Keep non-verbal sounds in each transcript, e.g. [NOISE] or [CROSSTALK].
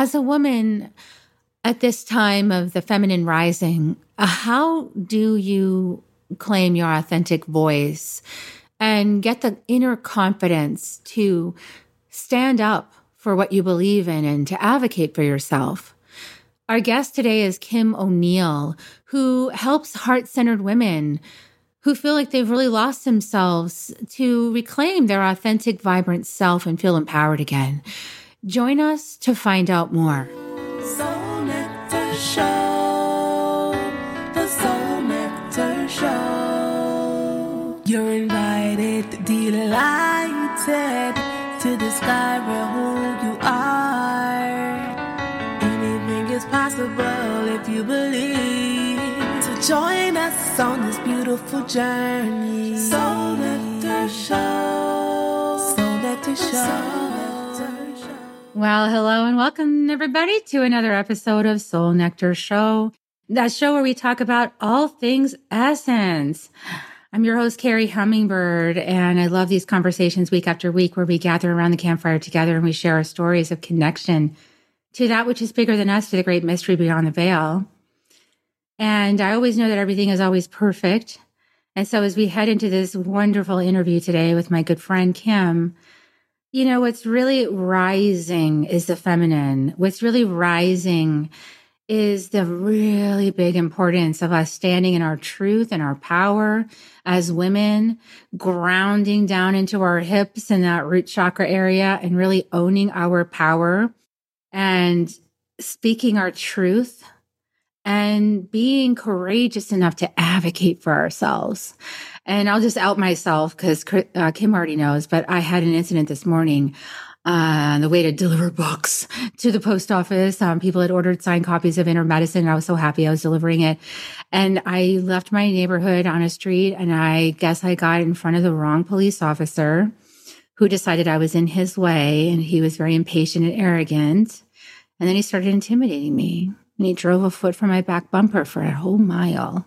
As a woman at this time of the feminine rising, uh, how do you claim your authentic voice and get the inner confidence to stand up for what you believe in and to advocate for yourself? Our guest today is Kim O'Neill, who helps heart centered women who feel like they've really lost themselves to reclaim their authentic, vibrant self and feel empowered again. Join us to find out more. Soul Nectar Show. The Soul Nectar Show. You're invited, delighted to discover who you are. Anything is possible if you believe. So join us on this beautiful journey. Soul Nectar Show. Soul Nectar Show. Well, hello and welcome everybody to another episode of Soul Nectar Show, that show where we talk about all things essence. I'm your host, Kerri Hummingbird, and I love these conversations week after week where we gather around the campfire together and we share our stories of connection to that which is bigger than us, to the great mystery beyond the veil. And I always know that everything is always perfect. And so as we head into this wonderful interview today with my good friend Kim, you know, what's really rising is the feminine. What's really rising is the really big importance of us standing in our truth and our power as women, grounding down into our hips and that root chakra area and really owning our power and speaking our truth and being courageous enough to advocate for ourselves. And I'll just out myself because uh, Kim already knows, but I had an incident this morning uh, on the way to deliver books to the post office. Um, people had ordered signed copies of Inner Medicine. And I was so happy I was delivering it. And I left my neighborhood on a street and I guess I got in front of the wrong police officer who decided I was in his way and he was very impatient and arrogant. And then he started intimidating me and he drove a foot from my back bumper for a whole mile.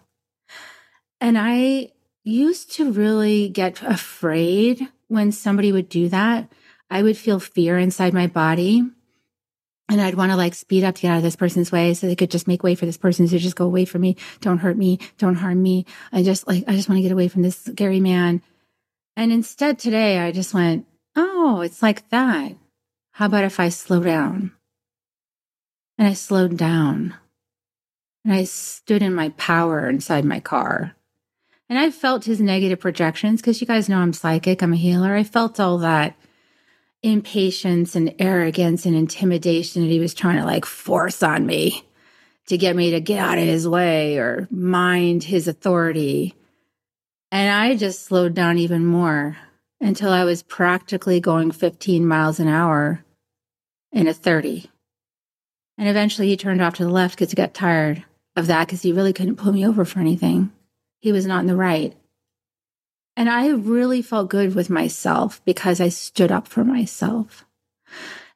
And I used to really get afraid when somebody would do that. I would feel fear inside my body. And I'd want to like speed up to get out of this person's way so they could just make way for this person to just go away from me. Don't hurt me. Don't harm me. I just like, I just want to get away from this scary man. And instead today, I just went, Oh, it's like that. How about if I slow down? And I slowed down and I stood in my power inside my car. And I felt his negative projections because you guys know I'm psychic, I'm a healer. I felt all that impatience and arrogance and intimidation that he was trying to like force on me to get me to get out of his way or mind his authority. And I just slowed down even more until I was practically going 15 miles an hour in a 30. And eventually he turned off to the left because he got tired of that because he really couldn't pull me over for anything he was not in the right. And I really felt good with myself because I stood up for myself.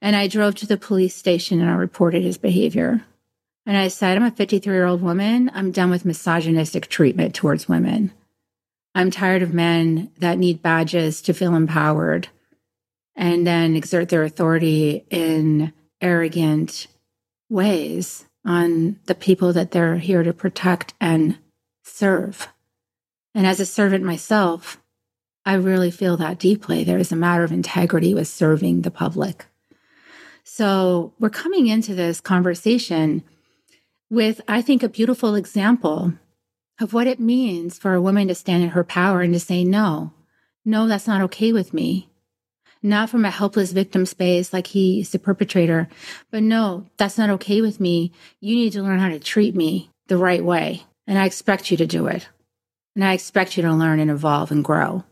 And I drove to the police station and I reported his behavior. And I said, I'm a 53 year old woman. I'm done with misogynistic treatment towards women. I'm tired of men that need badges to feel empowered and then exert their authority in arrogant ways on the people that they're here to protect and serve. And as a servant myself, I really feel that deeply. There is a matter of integrity with serving the public. So we're coming into this conversation with, I think, a beautiful example of what it means for a woman to stand in her power and to say, no, no, that's not okay with me. Not from a helpless victim space like he's the perpetrator, but no, that's not okay with me. You need to learn how to treat me the right way. And I expect you to do it. And I expect you to learn and evolve and grow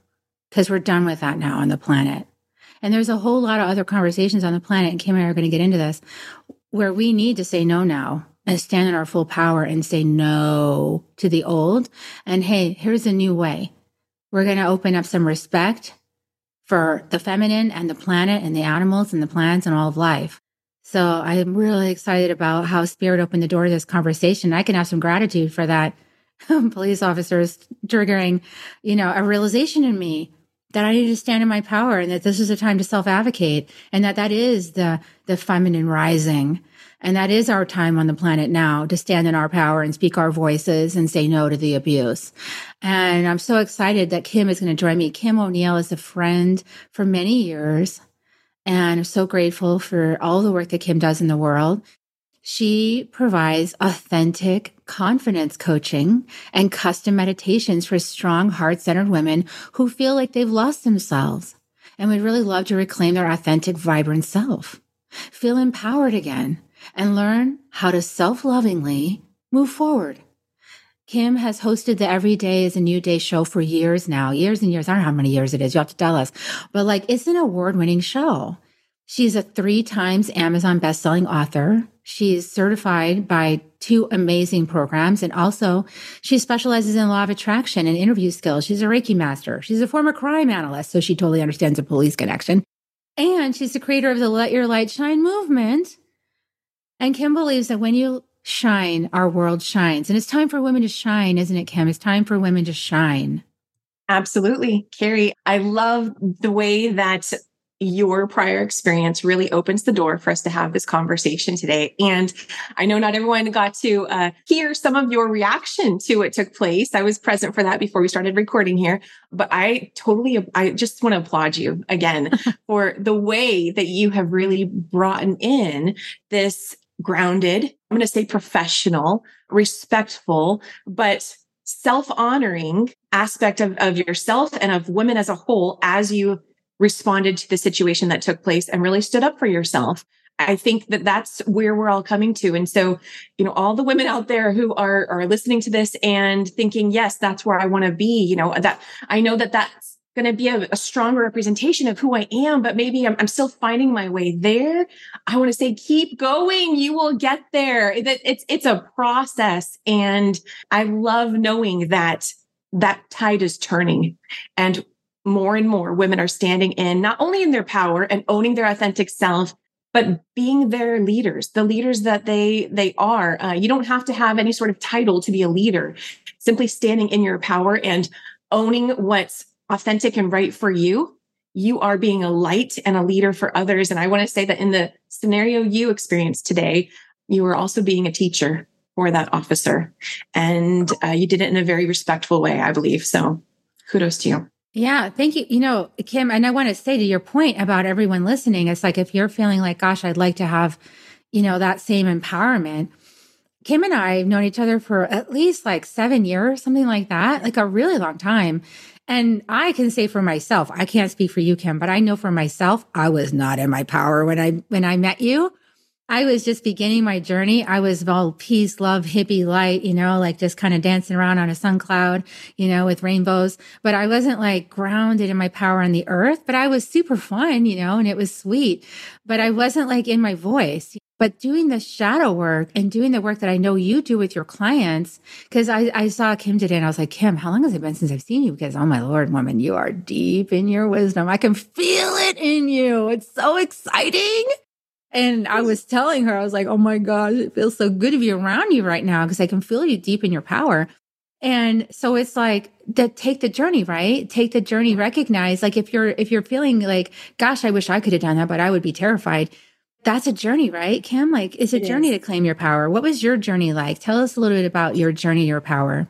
because we're done with that now on the planet. And there's a whole lot of other conversations on the planet, and Kim and I are going to get into this, where we need to say no now and stand in our full power and say no to the old. And hey, here's a new way. We're going to open up some respect for the feminine and the planet and the animals and the plants and all of life. So I'm really excited about how spirit opened the door to this conversation. I can have some gratitude for that [LAUGHS] police officers triggering, you know, a realization in me that I need to stand in my power and that this is a time to self advocate and that that is the, the feminine rising. And that is our time on the planet now to stand in our power and speak our voices and say no to the abuse. And I'm so excited that Kim is going to join me. Kim O'Neill is a friend for many years. And I'm so grateful for all the work that Kim does in the world. She provides authentic confidence coaching and custom meditations for strong, heart centered women who feel like they've lost themselves and would really love to reclaim their authentic, vibrant self, feel empowered again, and learn how to self lovingly move forward. Kim has hosted the Every Day is a New Day show for years now, years and years. I don't know how many years it is. You have to tell us. But like, it's an award winning show. She's a three times Amazon bestselling author. She's certified by two amazing programs. And also she specializes in law of attraction and interview skills. She's a Reiki master. She's a former crime analyst. So she totally understands the police connection. And she's the creator of the Let Your Light Shine movement. And Kim believes that when you shine, our world shines. And it's time for women to shine, isn't it, Kim? It's time for women to shine. Absolutely. Kerri, I love the way that your prior experience really opens the door for us to have this conversation today. And I know not everyone got to uh, hear some of your reaction to what took place. I was present for that before we started recording here, but I totally, I just want to applaud you again [LAUGHS] for the way that you have really brought in this grounded, I'm going to say professional, respectful, but self honoring aspect of, of yourself and of women as a whole as you responded to the situation that took place and really stood up for yourself. I think that that's where we're all coming to. And so, you know, all the women out there who are, are listening to this and thinking, yes, that's where I want to be, you know, that I know that that's going to be a, a, stronger representation of who I am, but maybe I'm, I'm still finding my way there. I want to say, keep going. You will get there. It, it's, it's a process. And I love knowing that that tide is turning and more and more women are standing in not only in their power and owning their authentic self but being their leaders the leaders that they they are. Uh, you don't have to have any sort of title to be a leader. Simply standing in your power and owning what's authentic and right for you you are being a light and a leader for others. And i want to say that in the scenario you experienced today you were also being a teacher for that officer. And uh, you did it in a very respectful way i believe. So kudos to you yeah, thank you. You know, Kim, and I want to say to your point about everyone listening, it's like if you're feeling like, gosh, I'd like to have, you know, that same empowerment. Kim and I have known each other for at least like seven years, something like that, like a really long time. And I can say for myself, I can't speak for you, Kim, but I know for myself, I was not in my power when I when I met you. I was just beginning my journey. I was all peace, love, hippie light, you know, like just kind of dancing around on a sun cloud, you know, with rainbows. But I wasn't like grounded in my power on the earth, but I was super fun, you know, and it was sweet. But I wasn't like in my voice. But doing the shadow work and doing the work that I know you do with your clients, because I, I saw Kim today and I was like, Kim, how long has it been since I've seen you? Because, oh my Lord, woman, you are deep in your wisdom. I can feel it in you. It's so exciting. And I was telling her, I was like, oh my God, it feels so good to be around you right now because I can feel you deep in your power. And so it's like that take the journey, right? Take the journey, recognize like if you're if you're feeling like, gosh, I wish I could have done that, but I would be terrified. That's a journey, right? Kim, like it's a it journey is. to claim your power. What was your journey like? Tell us a little bit about your journey, your power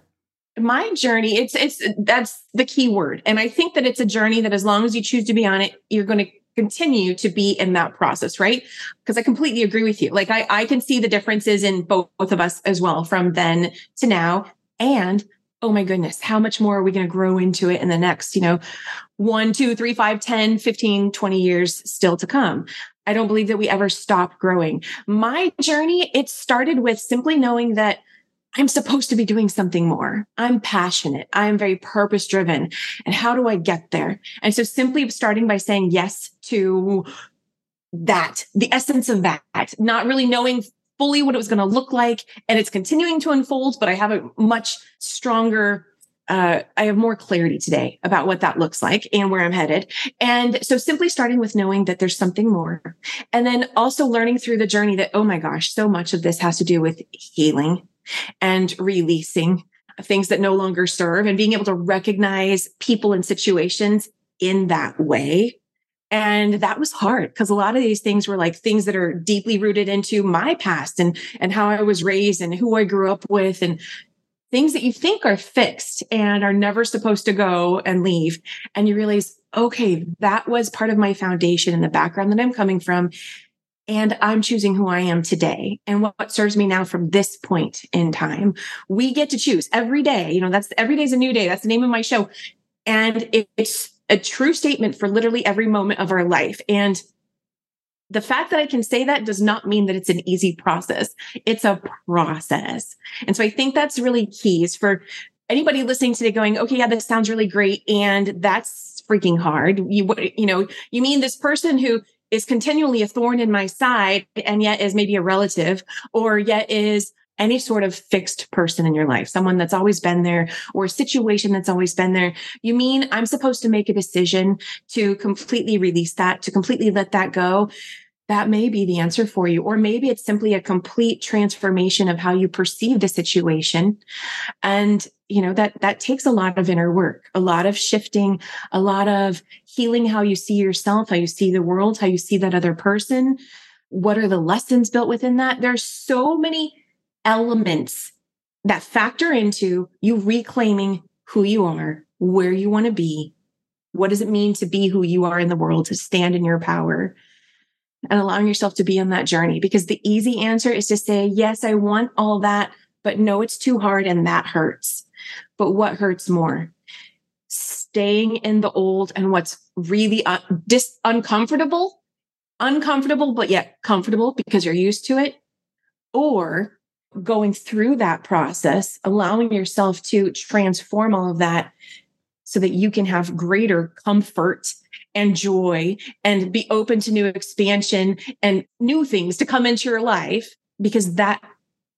my journey it's it's that's the key word and i think that it's a journey that as long as you choose to be on it you're going to continue to be in that process, right? Because I completely agree with you. Like I, I can see the differences in both, both of us as well from then to now. And oh my goodness, how much more are we going to grow into it in the next, you know, one, two, three, five, 10, 15, 20 years still to come? I don't believe that we ever stop growing. My journey, it started with simply knowing that I'm supposed to be doing something more. I'm passionate. I'm very purpose driven. And how do I get there? And so simply starting by saying yes to that, the essence of that, not really knowing fully what it was going to look like. And it's continuing to unfold, but I have a much stronger uh, I have more clarity today about what that looks like and where I'm headed. And so simply starting with knowing that there's something more. And then also learning through the journey that, oh my gosh, so much of this has to do with healing and releasing things that no longer serve and being able to recognize people and situations in that way. And that was hard because a lot of these things were like things that are deeply rooted into my past and, and how I was raised and who I grew up with and things that you think are fixed and are never supposed to go and leave. And you realize, okay, that was part of my foundation and the background that I'm coming from. And I'm choosing who I am today and what serves me now from this point in time. We get to choose every day. You know, that's every day's a new day. That's the name of my show. And it's a true statement for literally every moment of our life. And the fact that I can say that does not mean that it's an easy process. It's a process. And so I think that's really key is for anybody listening today going, okay, yeah, this sounds really great. And that's freaking hard. You, you know, you mean this person who is continually a thorn in my side and yet is maybe a relative or yet is any sort of fixed person in your life, someone that's always been there or a situation that's always been there. You mean I'm supposed to make a decision to completely release that, to completely let that go? That may be the answer for you. Or maybe it's simply a complete transformation of how you perceive the situation. And, you know, that, that takes a lot of inner work, a lot of shifting, a lot of healing how you see yourself, how you see the world, how you see that other person. What are the lessons built within that? There's so many elements that factor into you reclaiming who you are, where you want to be. What does it mean to be who you are in the world, to stand in your power and allowing yourself to be on that journey? Because the easy answer is to say, yes, I want all that, but no, it's too hard and that hurts. But what hurts more? Staying in the old and what's really un- dis- uncomfortable, uncomfortable, but yet comfortable because you're used to it, or going through that process, allowing yourself to transform all of that so that you can have greater comfort and joy and be open to new expansion and new things to come into your life because that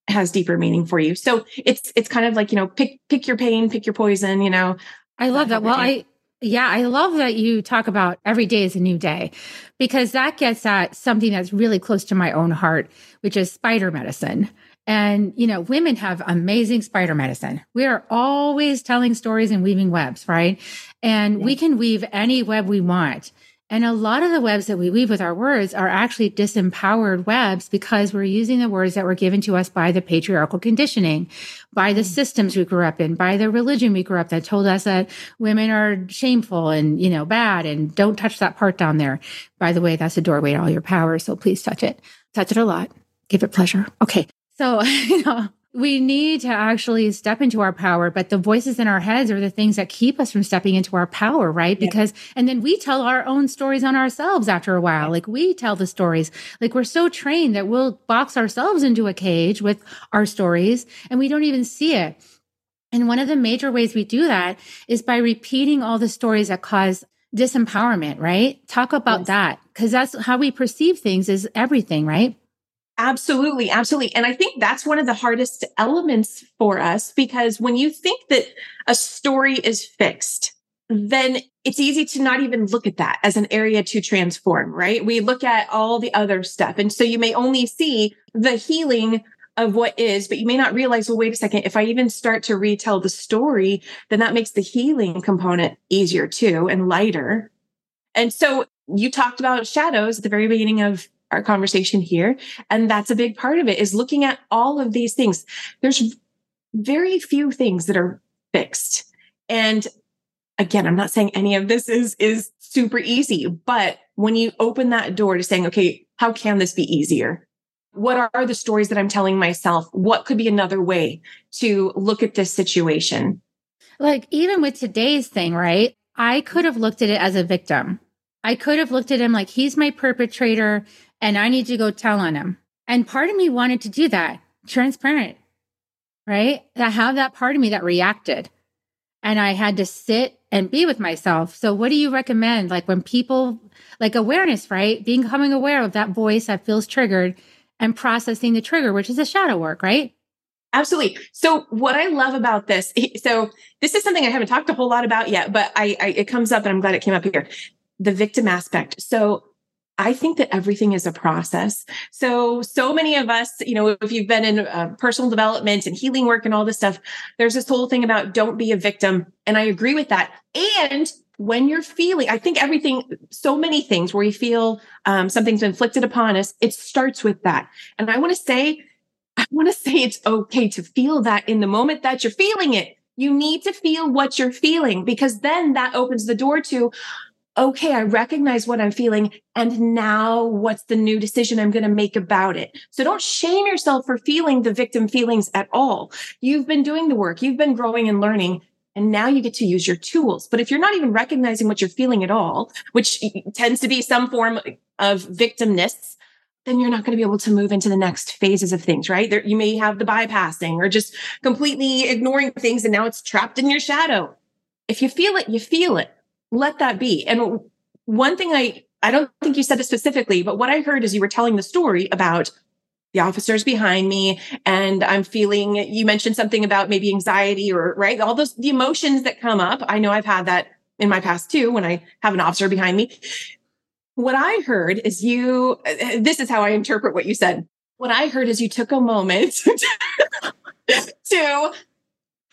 has deeper meaning for you. So it's it's kind of like, you know, pick pick your pain, pick your poison, you know. I love that. Well, I yeah, I love that you talk about every day is a new day because that gets at something that's really close to my own heart, which is spider medicine. And, you know, women have amazing spider medicine. We are always telling stories and weaving webs, right? And we can weave any web we want. And a lot of the webs that we weave with our words are actually disempowered webs because we're using the words that were given to us by the patriarchal conditioning, by the mm. systems we grew up in, by the religion we grew up that told us that women are shameful and, you know, bad and don't touch that part down there. By the way, that's a doorway to all your power. So please touch it. Touch it a lot. Give it pleasure. Okay. So, [LAUGHS] you know, we need to actually step into our power, but the voices in our heads are the things that keep us from stepping into our power, right? Yeah. Because, and then we tell our own stories on ourselves after a while. Like we tell the stories. Like we're so trained that we'll box ourselves into a cage with our stories and we don't even see it. And one of the major ways we do that is by repeating all the stories that cause disempowerment, right? Talk about yes. that because that's how we perceive things is everything, right? Absolutely, absolutely. And I think that's one of the hardest elements for us because when you think that a story is fixed, then it's easy to not even look at that as an area to transform, right? We look at all the other stuff. And so you may only see the healing of what is, but you may not realize, well, wait a second, if I even start to retell the story, then that makes the healing component easier too and lighter. And so you talked about shadows at the very beginning of our conversation here. And that's a big part of it is looking at all of these things. There's very few things that are fixed. And again, I'm not saying any of this is, is super easy, but when you open that door to saying, okay, how can this be easier? What are the stories that I'm telling myself? What could be another way to look at this situation? Like even with today's thing, right? I could have looked at it as a victim. I could have looked at him like he's my perpetrator and I need to go tell on him. And part of me wanted to do that, transparent, right? I have that part of me that reacted. And I had to sit and be with myself. So, what do you recommend? Like when people, like awareness, right? Becoming aware of that voice that feels triggered and processing the trigger, which is a shadow work, right? Absolutely. So what I love about this, [LAUGHS] so this is something I haven't talked a whole lot about yet, but I, I, it comes up and I'm glad it came up here. The victim aspect. So I think that everything is a process. So, so many of us, you know, if you've been in uh, personal development and healing work and all this stuff, there's this whole thing about don't be a victim. And I agree with that. And when you're feeling, I think everything, so many things where you feel um, something's inflicted upon us, it starts with that. And I want to say, I want to say it's okay to feel that in the moment that you're feeling it. You need to feel what you're feeling because then that opens the door to, okay, I recognize what I'm feeling. And now what's the new decision I'm going to make about it? So don't shame yourself for feeling the victim feelings at all. You've been doing the work. You've been growing and learning. And now you get to use your tools. But if you're not even recognizing what you're feeling at all, which tends to be some form of victimness, then you're not going to be able to move into the next phases of things, right? There, you may have the bypassing or just completely ignoring things and now it's trapped in your shadow. If you feel it, you feel it let that be. And one thing I, I don't think you said it specifically, but what I heard is you were telling the story about the officers behind me and I'm feeling, you mentioned something about maybe anxiety or, right? All those, the emotions that come up. I know I've had that in my past too, when I have an officer behind me. What I heard is you, uh, this is how I interpret what you said. What I heard is you took a moment [LAUGHS] to,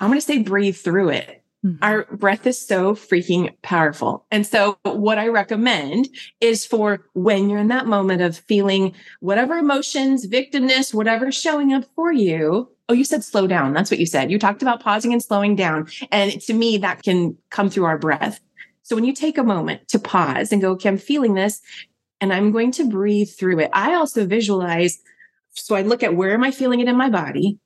I'm going to say breathe through it Mm-hmm. Our breath is so freaking powerful. And so what I recommend is for when you're in that moment of feeling whatever emotions, victimness, whatever's showing up for you. Oh, you said slow down. That's what you said. You talked about pausing and slowing down. And to me, that can come through our breath. So when you take a moment to pause and go, okay, I'm feeling this and I'm going to breathe through it. I also visualize. So I look at where am I feeling it in my body?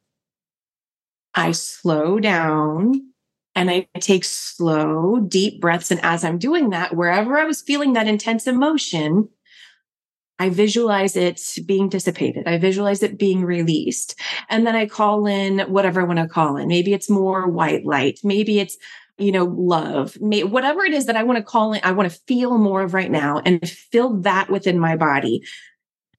I slow down and I take slow, deep breaths. And as I'm doing that, wherever I was feeling that intense emotion, I visualize it being dissipated. I visualize it being released. And then I call in whatever I want to call in. Maybe it's more white light. Maybe it's, you know, love, May, whatever it is that I want to call in, I want to feel more of right now and feel that within my body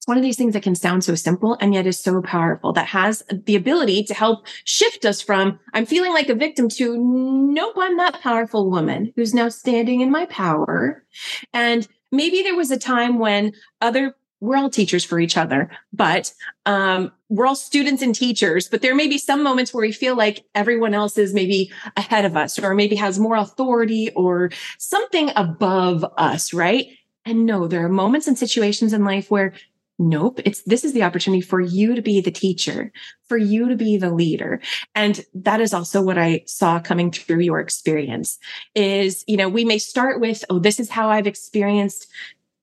one of these things that can sound so simple and yet is so powerful that has the ability to help shift us from I'm feeling like a victim to nope, I'm that powerful woman who's now standing in my power. And maybe there was a time when other we're all teachers for each other, but um, we're all students and teachers. But there may be some moments where we feel like everyone else is maybe ahead of us, or maybe has more authority, or something above us, right? And no, there are moments and situations in life where Nope. It's this is the opportunity for you to be the teacher, for you to be the leader. And that is also what I saw coming through your experience is, you know, we may start with, oh, this is how I've experienced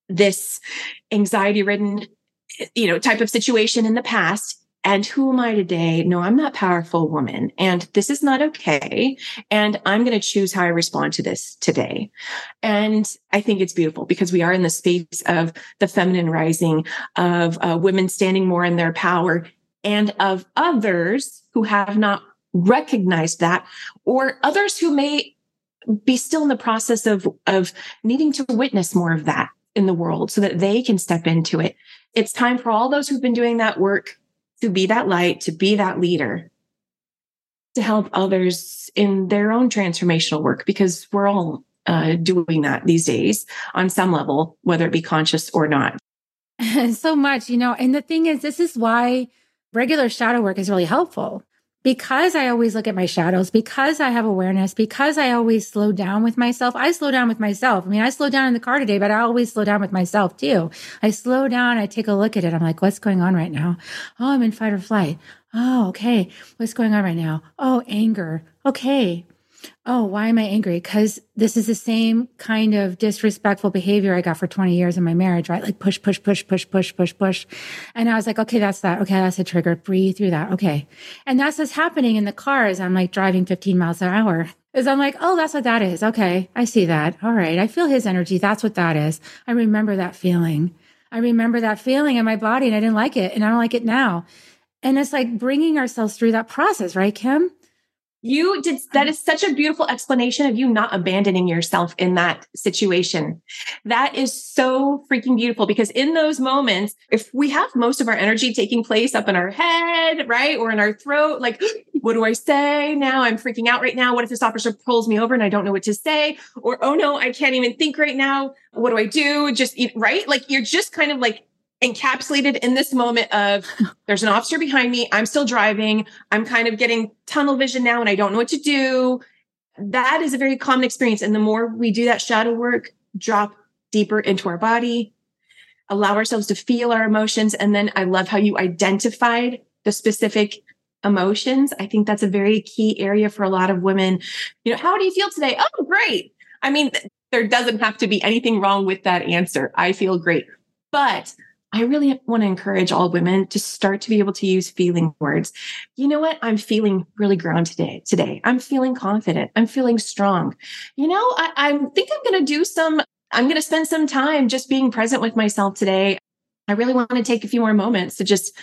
this anxiety ridden, you know, type of situation in the past. And who am I today? No, I'm not powerful woman and this is not okay. And I'm going to choose how I respond to this today. And I think it's beautiful because we are in the space of the feminine rising of uh, women standing more in their power and of others who have not recognized that or others who may be still in the process of, of needing to witness more of that in the world so that they can step into it. It's time for all those who've been doing that work to be that light, to be that leader, to help others in their own transformational work, because we're all uh, doing that these days on some level, whether it be conscious or not. [LAUGHS] so much, you know, and the thing is, this is why regular shadow work is really helpful because I always look at my shadows, because I have awareness, because I always slow down with myself. I slow down with myself. I mean, I slow down in the car today, but I always slow down with myself too. I slow down. I take a look at it. I'm like, what's going on right now? Oh, I'm in fight or flight. Oh, okay. What's going on right now? Oh, anger. Okay. Oh, why am I angry? Because this is the same kind of disrespectful behavior I got for 20 years in my marriage, right? Like push, push, push, push, push, push, push. And I was like, okay, that's that. Okay, that's a trigger. Breathe through that. Okay. And that's what's happening in the car as I'm like driving 15 miles an hour. Is I'm like, oh, that's what that is. Okay, I see that. All right. I feel his energy. That's what that is. I remember that feeling. I remember that feeling in my body and I didn't like it. And I don't like it now. And it's like bringing ourselves through that process, right, Kim? You did that is such a beautiful explanation of you not abandoning yourself in that situation. That is so freaking beautiful because in those moments, if we have most of our energy taking place up in our head, right? Or in our throat, like, [GASPS] what do I say now? I'm freaking out right now. What if this officer pulls me over and I don't know what to say? Or, oh no, I can't even think right now. What do I do? Just, right? Like you're just kind of like encapsulated in this moment of there's an officer behind me. I'm still driving. I'm kind of getting tunnel vision now and I don't know what to do. that is a very common experience. And the more we do that shadow work, drop deeper into our body, allow ourselves to feel our emotions. And then I love how you identified the specific emotions. I think that's a very key area for a lot of women. You know, how do you feel today? Oh, great. I mean, there doesn't have to be anything wrong with that answer. I feel great. But I really want to encourage all women to start to be able to use feeling words. You know what? I'm feeling really grounded today. Today, I'm feeling confident. I'm feeling strong. You know, I, I think I'm going to do some. I'm going to spend some time just being present with myself today. I really want to take a few more moments to just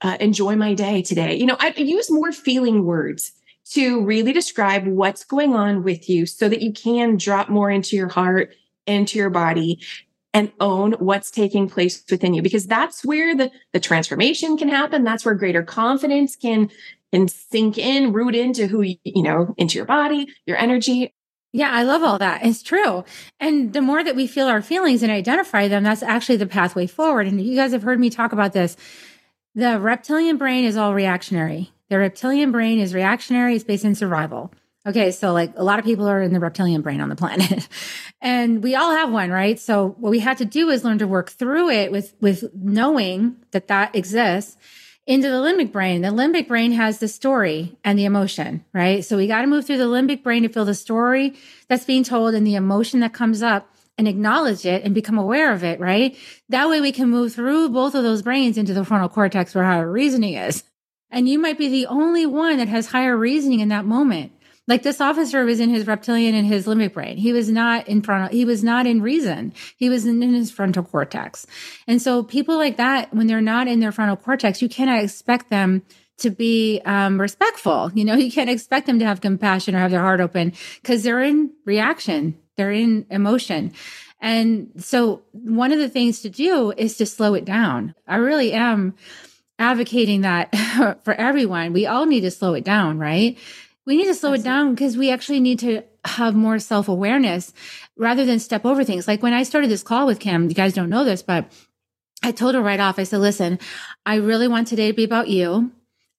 uh, enjoy my day today. You know, I use more feeling words to really describe what's going on with you so that you can drop more into your heart, into your body and own what's taking place within you because that's where the, the transformation can happen. That's where greater confidence can, can sink in, root into who you, you know, into your body, your energy. Yeah, I love all that. It's true. And the more that we feel our feelings and identify them, that's actually the pathway forward. And you guys have heard me talk about this. The reptilian brain is all reactionary. The reptilian brain is reactionary, it's based in survival. Okay, so like a lot of people are in the reptilian brain on the planet. [LAUGHS] and we all have one, right? So what we had to do is learn to work through it with with knowing that that exists into the limbic brain. The limbic brain has the story and the emotion, right? So we got to move through the limbic brain to feel the story that's being told and the emotion that comes up and acknowledge it and become aware of it, right? That way we can move through both of those brains into the frontal cortex where our reasoning is. And you might be the only one that has higher reasoning in that moment. Like this officer was in his reptilian and his limbic brain. He was not in front of, he was not in reason. He was in, in his frontal cortex. And so people like that, when they're not in their frontal cortex, you cannot expect them to be um, respectful. You know, [LAUGHS] you can't expect them to have compassion or have their heart open because they're in reaction, they're in emotion. And so one of the things to do is to slow it down. I really am advocating that [LAUGHS] for everyone. We all need to slow it down, right? We need to slow it down because we actually need to have more self awareness rather than step over things. Like when I started this call with Kim, you guys don't know this, but I told her right off, I said, listen, I really want today to be about you.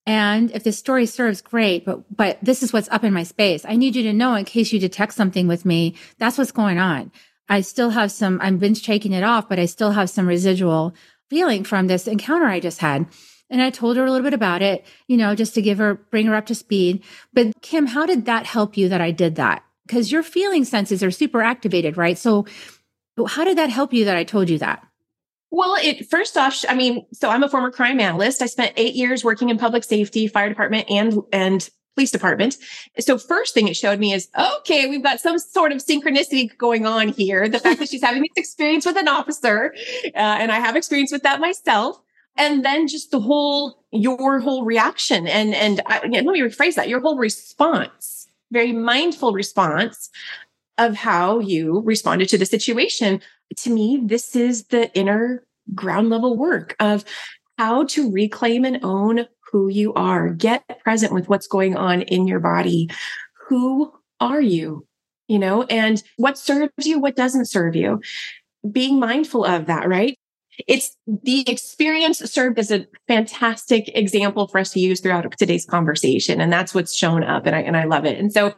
And if this story serves, great, but but this is what's up in my space. I need you to know in case you detect something with me, that's what's going on. I still have some, I'm been shaking it off, but I still have some residual feeling from this encounter I just had. And I told her a little bit about it, you know, just to give her, bring her up to speed. But Kim, how did that help you that I did that? Because your feeling senses are super activated, right? So how did that help you that I told you that? Well, it first off, I mean, so I'm a former crime analyst. I spent eight years working in public safety, fire department, and and police department. So first thing it showed me is okay, we've got some sort of synchronicity going on here. The fact that she's having this experience with an officer, uh, and I have experience with that myself and then just the whole your whole reaction and and I, let me rephrase that. Your whole response very mindful response of how you responded to the situation. To me this is the inner ground level work of how to reclaim and own who you are. Get present with what's going on in your body. Who are you? You know and what serves you what doesn't serve you. Being mindful of that right it's the experience served as a fantastic example for us to use throughout today's conversation. And that's what's shown up. And I, and I love it. And so,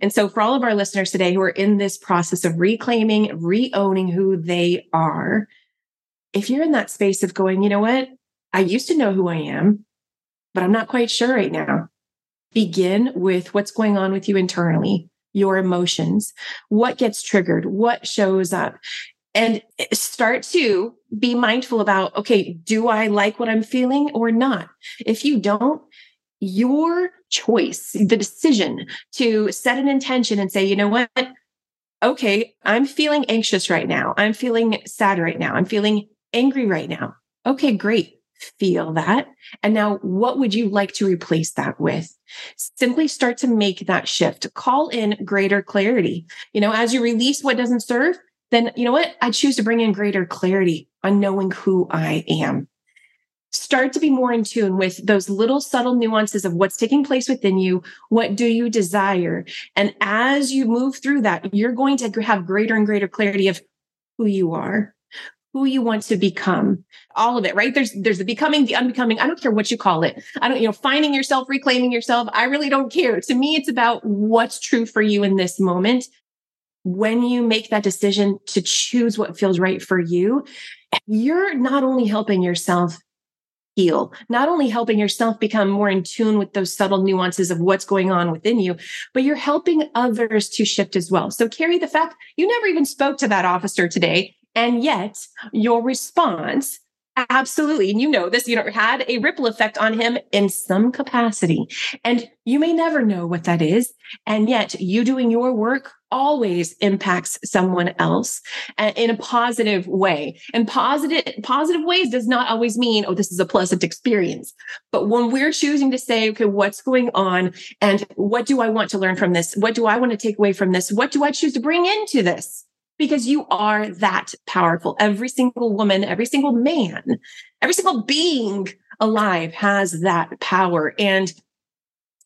and so for all of our listeners today who are in this process of reclaiming, re-owning who they are, if you're in that space of going, you know what? I used to know who I am, but I'm not quite sure right now. Begin with what's going on with you internally your emotions, what gets triggered, what shows up, and start to be mindful about okay, do I like what I'm feeling or not? If you don't, your choice, the decision to set an intention and say, you know what? Okay, I'm feeling anxious right now. I'm feeling sad right now. I'm feeling angry right now. Okay, great. Feel that. And now, what would you like to replace that with? Simply start to make that shift. Call in greater clarity. You know, as you release what doesn't serve, then you know what? I choose to bring in greater clarity on knowing who I am. Start to be more in tune with those little subtle nuances of what's taking place within you. What do you desire? And as you move through that, you're going to have greater and greater clarity of who you are, who you want to become all of it right there's there's the becoming the unbecoming i don't care what you call it i don't you know finding yourself reclaiming yourself i really don't care to me it's about what's true for you in this moment when you make that decision to choose what feels right for you you're not only helping yourself heal, not only helping yourself become more in tune with those subtle nuances of what's going on within you, but you're helping others to shift as well. So, Kerri, the fact you never even spoke to that officer today, and yet your response Absolutely. And you know this, you know, had a ripple effect on him in some capacity. And you may never know what that is. And yet you doing your work always impacts someone else uh, in a positive way. And positive, positive ways does not always mean, oh, this is a pleasant experience. But when we're choosing to say, okay, what's going on? And what do I want to learn from this? What do I want to take away from this? What do I choose to bring into this? Because you are that powerful. Every single woman, every single man, every single being alive has that power. And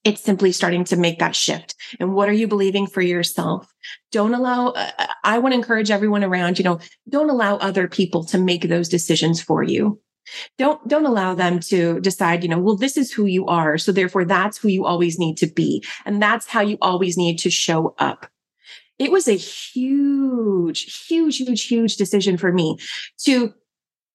it's simply starting to make that shift. And what are you believing for yourself? Don't allow, uh, I want to encourage everyone around, you know, don't allow other people to make those decisions for you. Don't, don't allow them to decide, you know, well, this is who you are. So therefore that's who you always need to be. And that's how you always need to show up it was a huge, huge, huge, huge decision for me to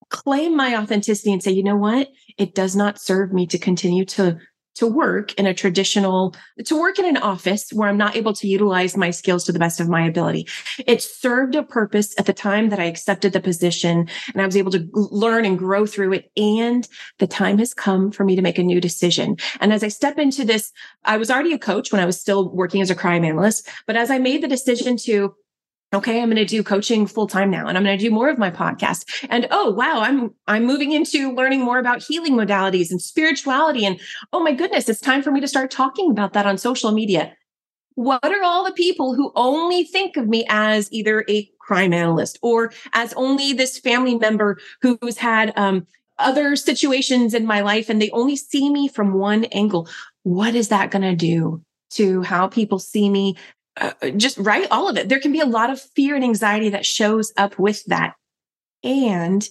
claim my authenticity and say, you know what? It does not serve me to continue to to work in a traditional, to work in an office where I'm not able to utilize my skills to the best of my ability. It served a purpose at the time that I accepted the position and I was able to learn and grow through it. And the time has come for me to make a new decision. And as I step into this, I was already a coach when I was still working as a crime analyst, but as I made the decision to okay i'm going to do coaching full time now and i'm going to do more of my podcast. And oh wow i'm i'm moving into learning more about healing modalities and spirituality and oh my goodness it's time for me to start talking about that on social media. What are all the people who only think of me as either a crime analyst or as only this family member who's had um, other situations in my life and they only see me from one angle? What is that going to do to how people see me uh, just right all of it there can be a lot of fear and anxiety that shows up with that and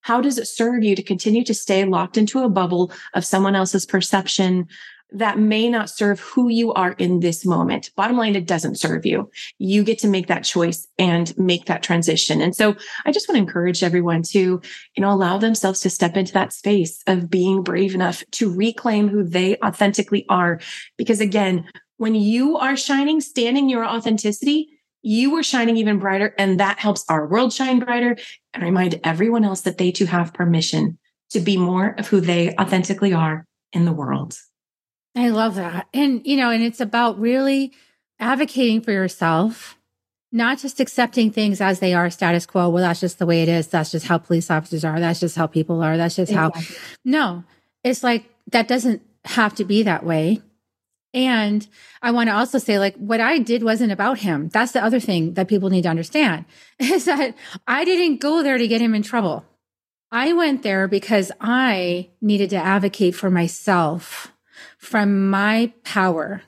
how does it serve you to continue to stay locked into a bubble of someone else's perception that may not serve who you are in this moment. Bottom line, it doesn't serve you. You get to make that choice and make that transition. And so I just want to encourage everyone to, you know, allow themselves to step into that space of being brave enough to reclaim who they authentically are. Because again, when you are shining, standing your authenticity, you are shining even brighter. And that helps our world shine brighter and remind everyone else that they too have permission to be more of who they authentically are in the world. I love that. And, you know, and it's about really advocating for yourself, not just accepting things as they are status quo. Well, that's just the way it is. That's just how police officers are. That's just how people are. That's just how. No, it's like that doesn't have to be that way. And I want to also say, like, what I did wasn't about him. That's the other thing that people need to understand [LAUGHS] is that I didn't go there to get him in trouble. I went there because I needed to advocate for myself from my power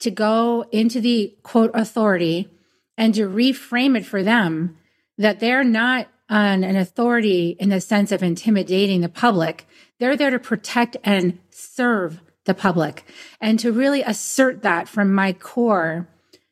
to go into the quote authority and to reframe it for them that they're not on an authority in the sense of intimidating the public. They're there to protect and serve the public and to really assert that from my core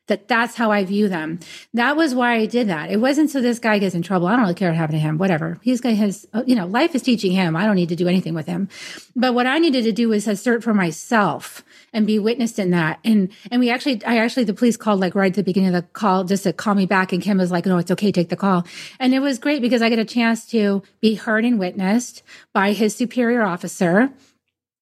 that that's how I view them. That was why I did that. It wasn't so this guy gets in trouble. I don't really care what happened to him. Whatever. He's going his, uh, you know, life is teaching him. I don't need to do anything with him. But what I needed to do was assert for myself and be witnessed in that. And, and we actually, I actually, the police called like right at the beginning of the call just to call me back. And Kim was like, no, it's okay. Take the call. And it was great because I get a chance to be heard and witnessed by his superior officer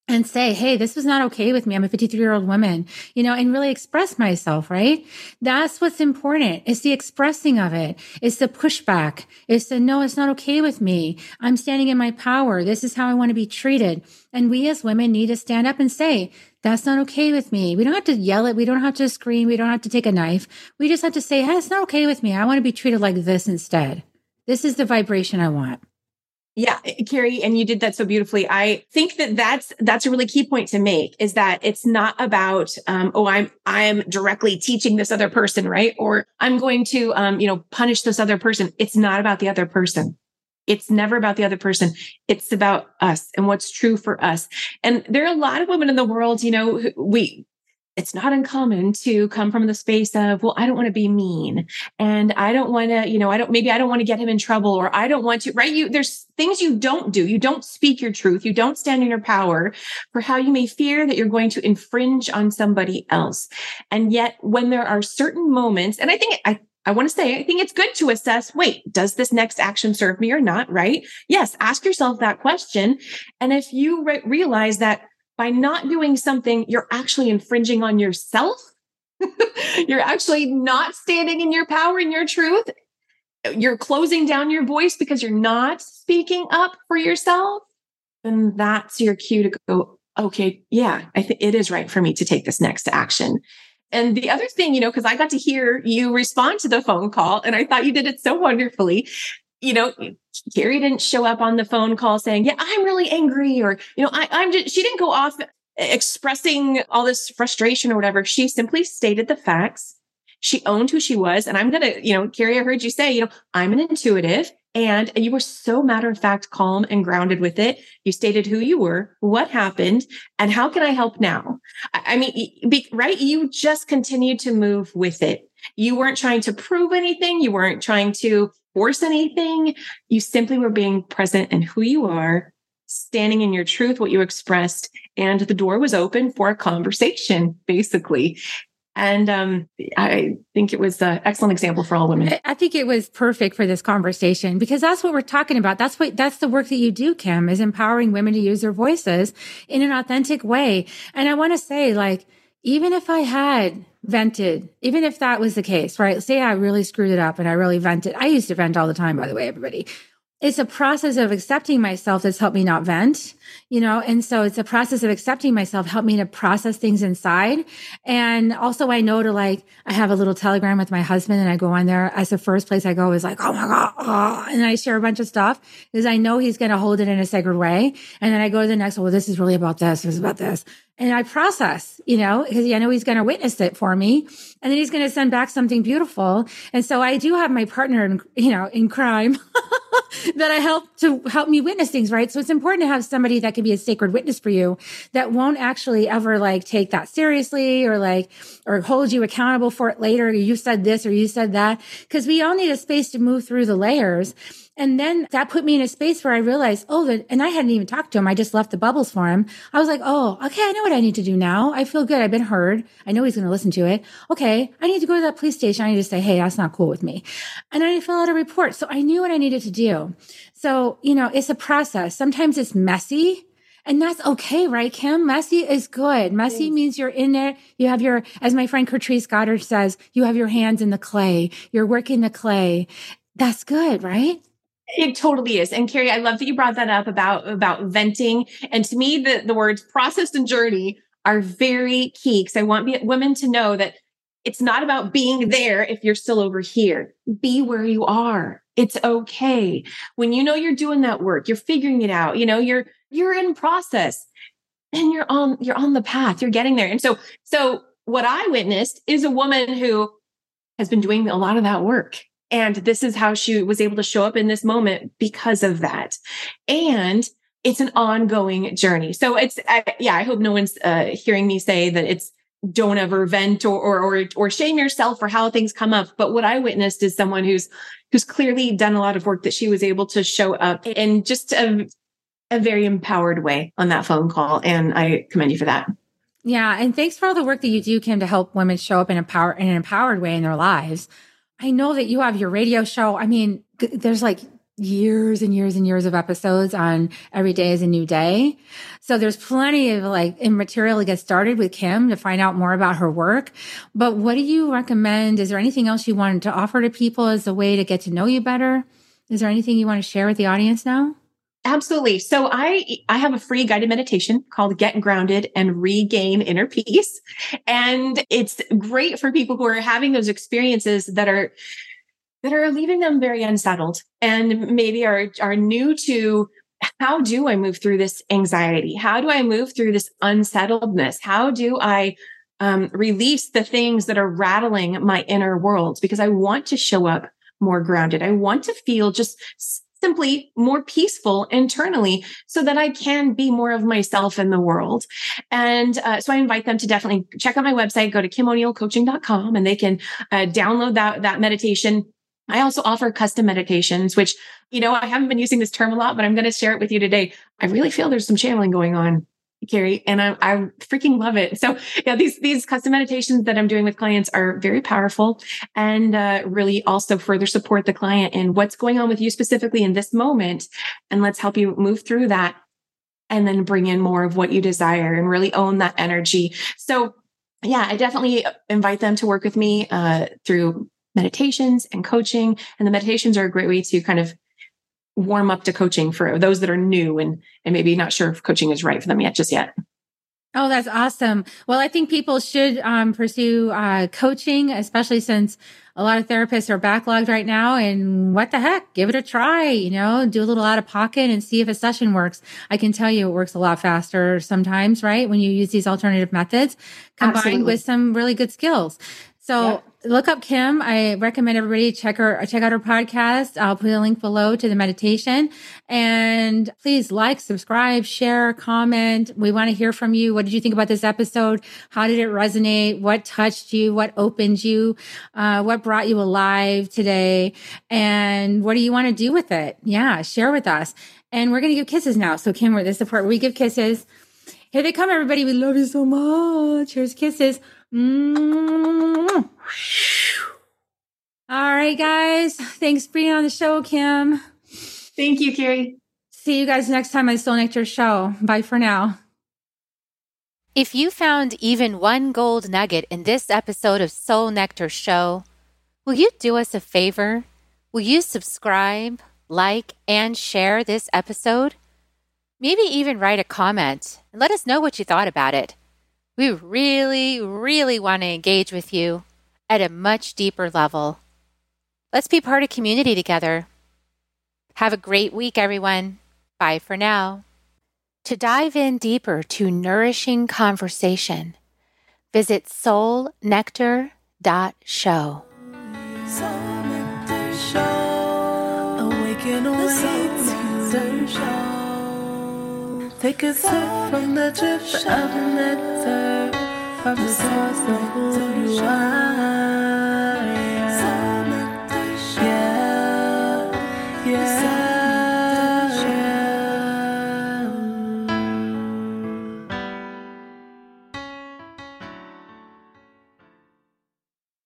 and say, Hey, this was not okay with me. I'm a 53 year old woman, you know, and really express myself, right? That's what's important. It's the expressing of it. It's the pushback. It's the, no, it's not okay with me. I'm standing in my power. This is how I want to be treated. And we as women need to stand up and say, that's not okay with me. We don't have to yell it. We don't have to scream. We don't have to take a knife. We just have to say, Hey, it's not okay with me. I want to be treated like this instead. This is the vibration I want. Yeah, eh, Kerri, and you did that so beautifully. I think that that's that's a really key point to make is that it's not about um, oh I'm I'm directly teaching this other person right or I'm going to um, you know punish this other person. It's not about the other person. It's never about the other person. It's about us and what's true for us. And there are a lot of women in the world, you know, we, it's not uncommon to come from the space of, well, I don't want to be mean and I don't want to, you know, I don't, maybe I don't want to get him in trouble or I don't want to, right? You, there's things you don't do. You don't speak your truth. You don't stand in your power for how you may fear that you're going to infringe on somebody else. And yet when there are certain moments, and I think, I, I want to say, I think it's good to assess, wait, does this next action serve me or not? Right? Yes. Ask yourself that question. And if you re- realize that by not doing something, you're actually infringing on yourself. [LAUGHS] you're actually not standing in your power and your truth. You're closing down your voice because you're not speaking up for yourself. Then that's your cue to go, okay, yeah, I think it is right for me to take this next action. And the other thing, you know, because I got to hear you respond to the phone call and I thought you did it so wonderfully you know, Kerri didn't show up on the phone call saying, yeah, I'm really angry or, you know, I, I'm just, she didn't go off expressing all this frustration or whatever. She simply stated the facts. She owned who she was. And I'm going to, you know, Kerri, I heard you say, you know, I'm an intuitive and you were so matter of fact, calm and grounded with it. You stated who you were, what happened, and how can I help now? I mean, be, right? You just continued to move with it. You weren't trying to prove anything. You weren't trying to force anything. You simply were being present in who you are, standing in your truth, what you expressed, and the door was open for a conversation, basically. And um, I think it was an excellent example for all women. I think it was perfect for this conversation because that's what we're talking about. That's what, that's the work that you do, Kim, is empowering women to use their voices in an authentic way. And I want to say, like, even if I had vented, even if that was the case, right? Say I really screwed it up and I really vented. I used to vent all the time, by the way, everybody. It's a process of accepting myself that's helped me not vent, you know? And so it's a process of accepting myself, helped me to process things inside. And also I know to like, I have a little telegram with my husband and I go on there as the first place I go is like, oh my God. Oh, and I share a bunch of stuff because I know he's going to hold it in a sacred way. And then I go to the next, one, well, this is really about this. This is about this and I process, you know, because I know he's going to witness it for me and then he's going to send back something beautiful. And so I do have my partner in, you know, in crime [LAUGHS] that I help to help me witness things, right? So it's important to have somebody that can be a sacred witness for you that won't actually ever like take that seriously or like, or hold you accountable for it later. You said this or you said that because we all need a space to move through the layers. And then that put me in a space where I realized, oh, that, and I hadn't even talked to him. I just left the bubbles for him. I was like, oh, okay, I know what I need to do now. I feel good. I've been heard. I know he's going to listen to it. Okay. I need to go to that police station. I need to say, hey, that's not cool with me. And I need to fill out a report. So I knew what I needed to do. So, you know, it's a process. Sometimes it's messy. And that's okay, right, Kim? Messy is good. Messy means you're in it. You have your, as my friend Catrice Goddard says, you have your hands in the clay. You're working the clay. That's good, right? It totally is. And Kerri, I love that you brought that up about, about venting. And to me, the, the words process and journey are very key because I want women to know that it's not about being there if you're still over here. Be where you are. It's okay. When you know you're doing that work, you're figuring it out, you know, you're, you're in process and you're on, you're on the path, you're getting there. And so, so what I witnessed is a woman who has been doing a lot of that work and this is how she was able to show up in this moment because of that. And it's an ongoing journey. So it's, I, yeah, I hope no one's uh, hearing me say that it's don't ever vent or, or, or, or shame yourself for how things come up. But what I witnessed is someone who's, who's clearly done a lot of work that she was able to show up in just a, a very empowered way on that phone call. And I commend you for that. Yeah. And thanks for all the work that you do, Kim, to help women show up in, empower, in an empowered way in their lives. I know that you have your radio show. I mean, there's like years and years and years of episodes on every day is a new day. So there's plenty of like material to get started with Kim to find out more about her work. But what do you recommend? Is there anything else you wanted to offer to people as a way to get to know you better? Is there anything you want to share with the audience now? Absolutely. So I I have a free guided meditation called Get Grounded and Regain Inner Peace. And it's great for people who are having those experiences that are that are leaving them very unsettled and maybe are are new to how do I move through this anxiety? How do I move through this unsettledness? How do I um, release the things that are rattling my inner world? Because I want to show up more grounded. I want to feel just simply more peaceful internally so that I can be more of myself in the world. And uh, so I invite them to definitely check out my website, go to kimoneilcoaching.com and they can uh, download that, that meditation. I also offer custom meditations, which, you know, I haven't been using this term a lot, but I'm going to share it with you today. I really feel there's some channeling going on Kerri, and I, I freaking love it. So yeah, these these custom meditations that I'm doing with clients are very powerful and uh, really also further support the client in what's going on with you specifically in this moment, and let's help you move through that, and then bring in more of what you desire and really own that energy. So yeah, I definitely invite them to work with me uh, through meditations and coaching, and the meditations are a great way to kind of warm up to coaching for those that are new and and maybe not sure if coaching is right for them yet just yet Oh, that's awesome. Well, I think people should um, pursue uh, coaching, especially since a lot of therapists are backlogged right now. And what the heck? Give it a try, you know, do a little out of pocket and see if a session works. I can tell you it works a lot faster sometimes, right? When you use these alternative methods combined Absolutely. with some really good skills. So look up Kim. I recommend everybody check her check out her podcast. I'll put a link below to the meditation. And please like, subscribe, share, comment. We want to hear from you. What did you think about this episode? How did it resonate? What touched you? What opened you? Uh, what brought you alive today? And what do you want to do with it? Yeah, share with us. And we're gonna give kisses now. So Kim, we're this support. We give kisses. Here they come, everybody. We love you so much. Here's kisses. Mm. All right, guys. Thanks for being on the show, Kim. Thank you, Kerri. See you guys next time on Soul Nectar Show. Bye for now. If you found even one gold nugget in this episode of Soul Nectar Show, will you do us a favor? Will you subscribe, like, and share this episode? Maybe even write a comment and let us know what you thought about it. We really, really want to engage with you at a much deeper level. Let's be part of community together. Have a great week, everyone. Bye for now. To dive in deeper to nourishing conversation, visit soulnectar.show. Soul Nectar Show. Awaken, show. Take a sip from the drip of nectar from the source of who you are.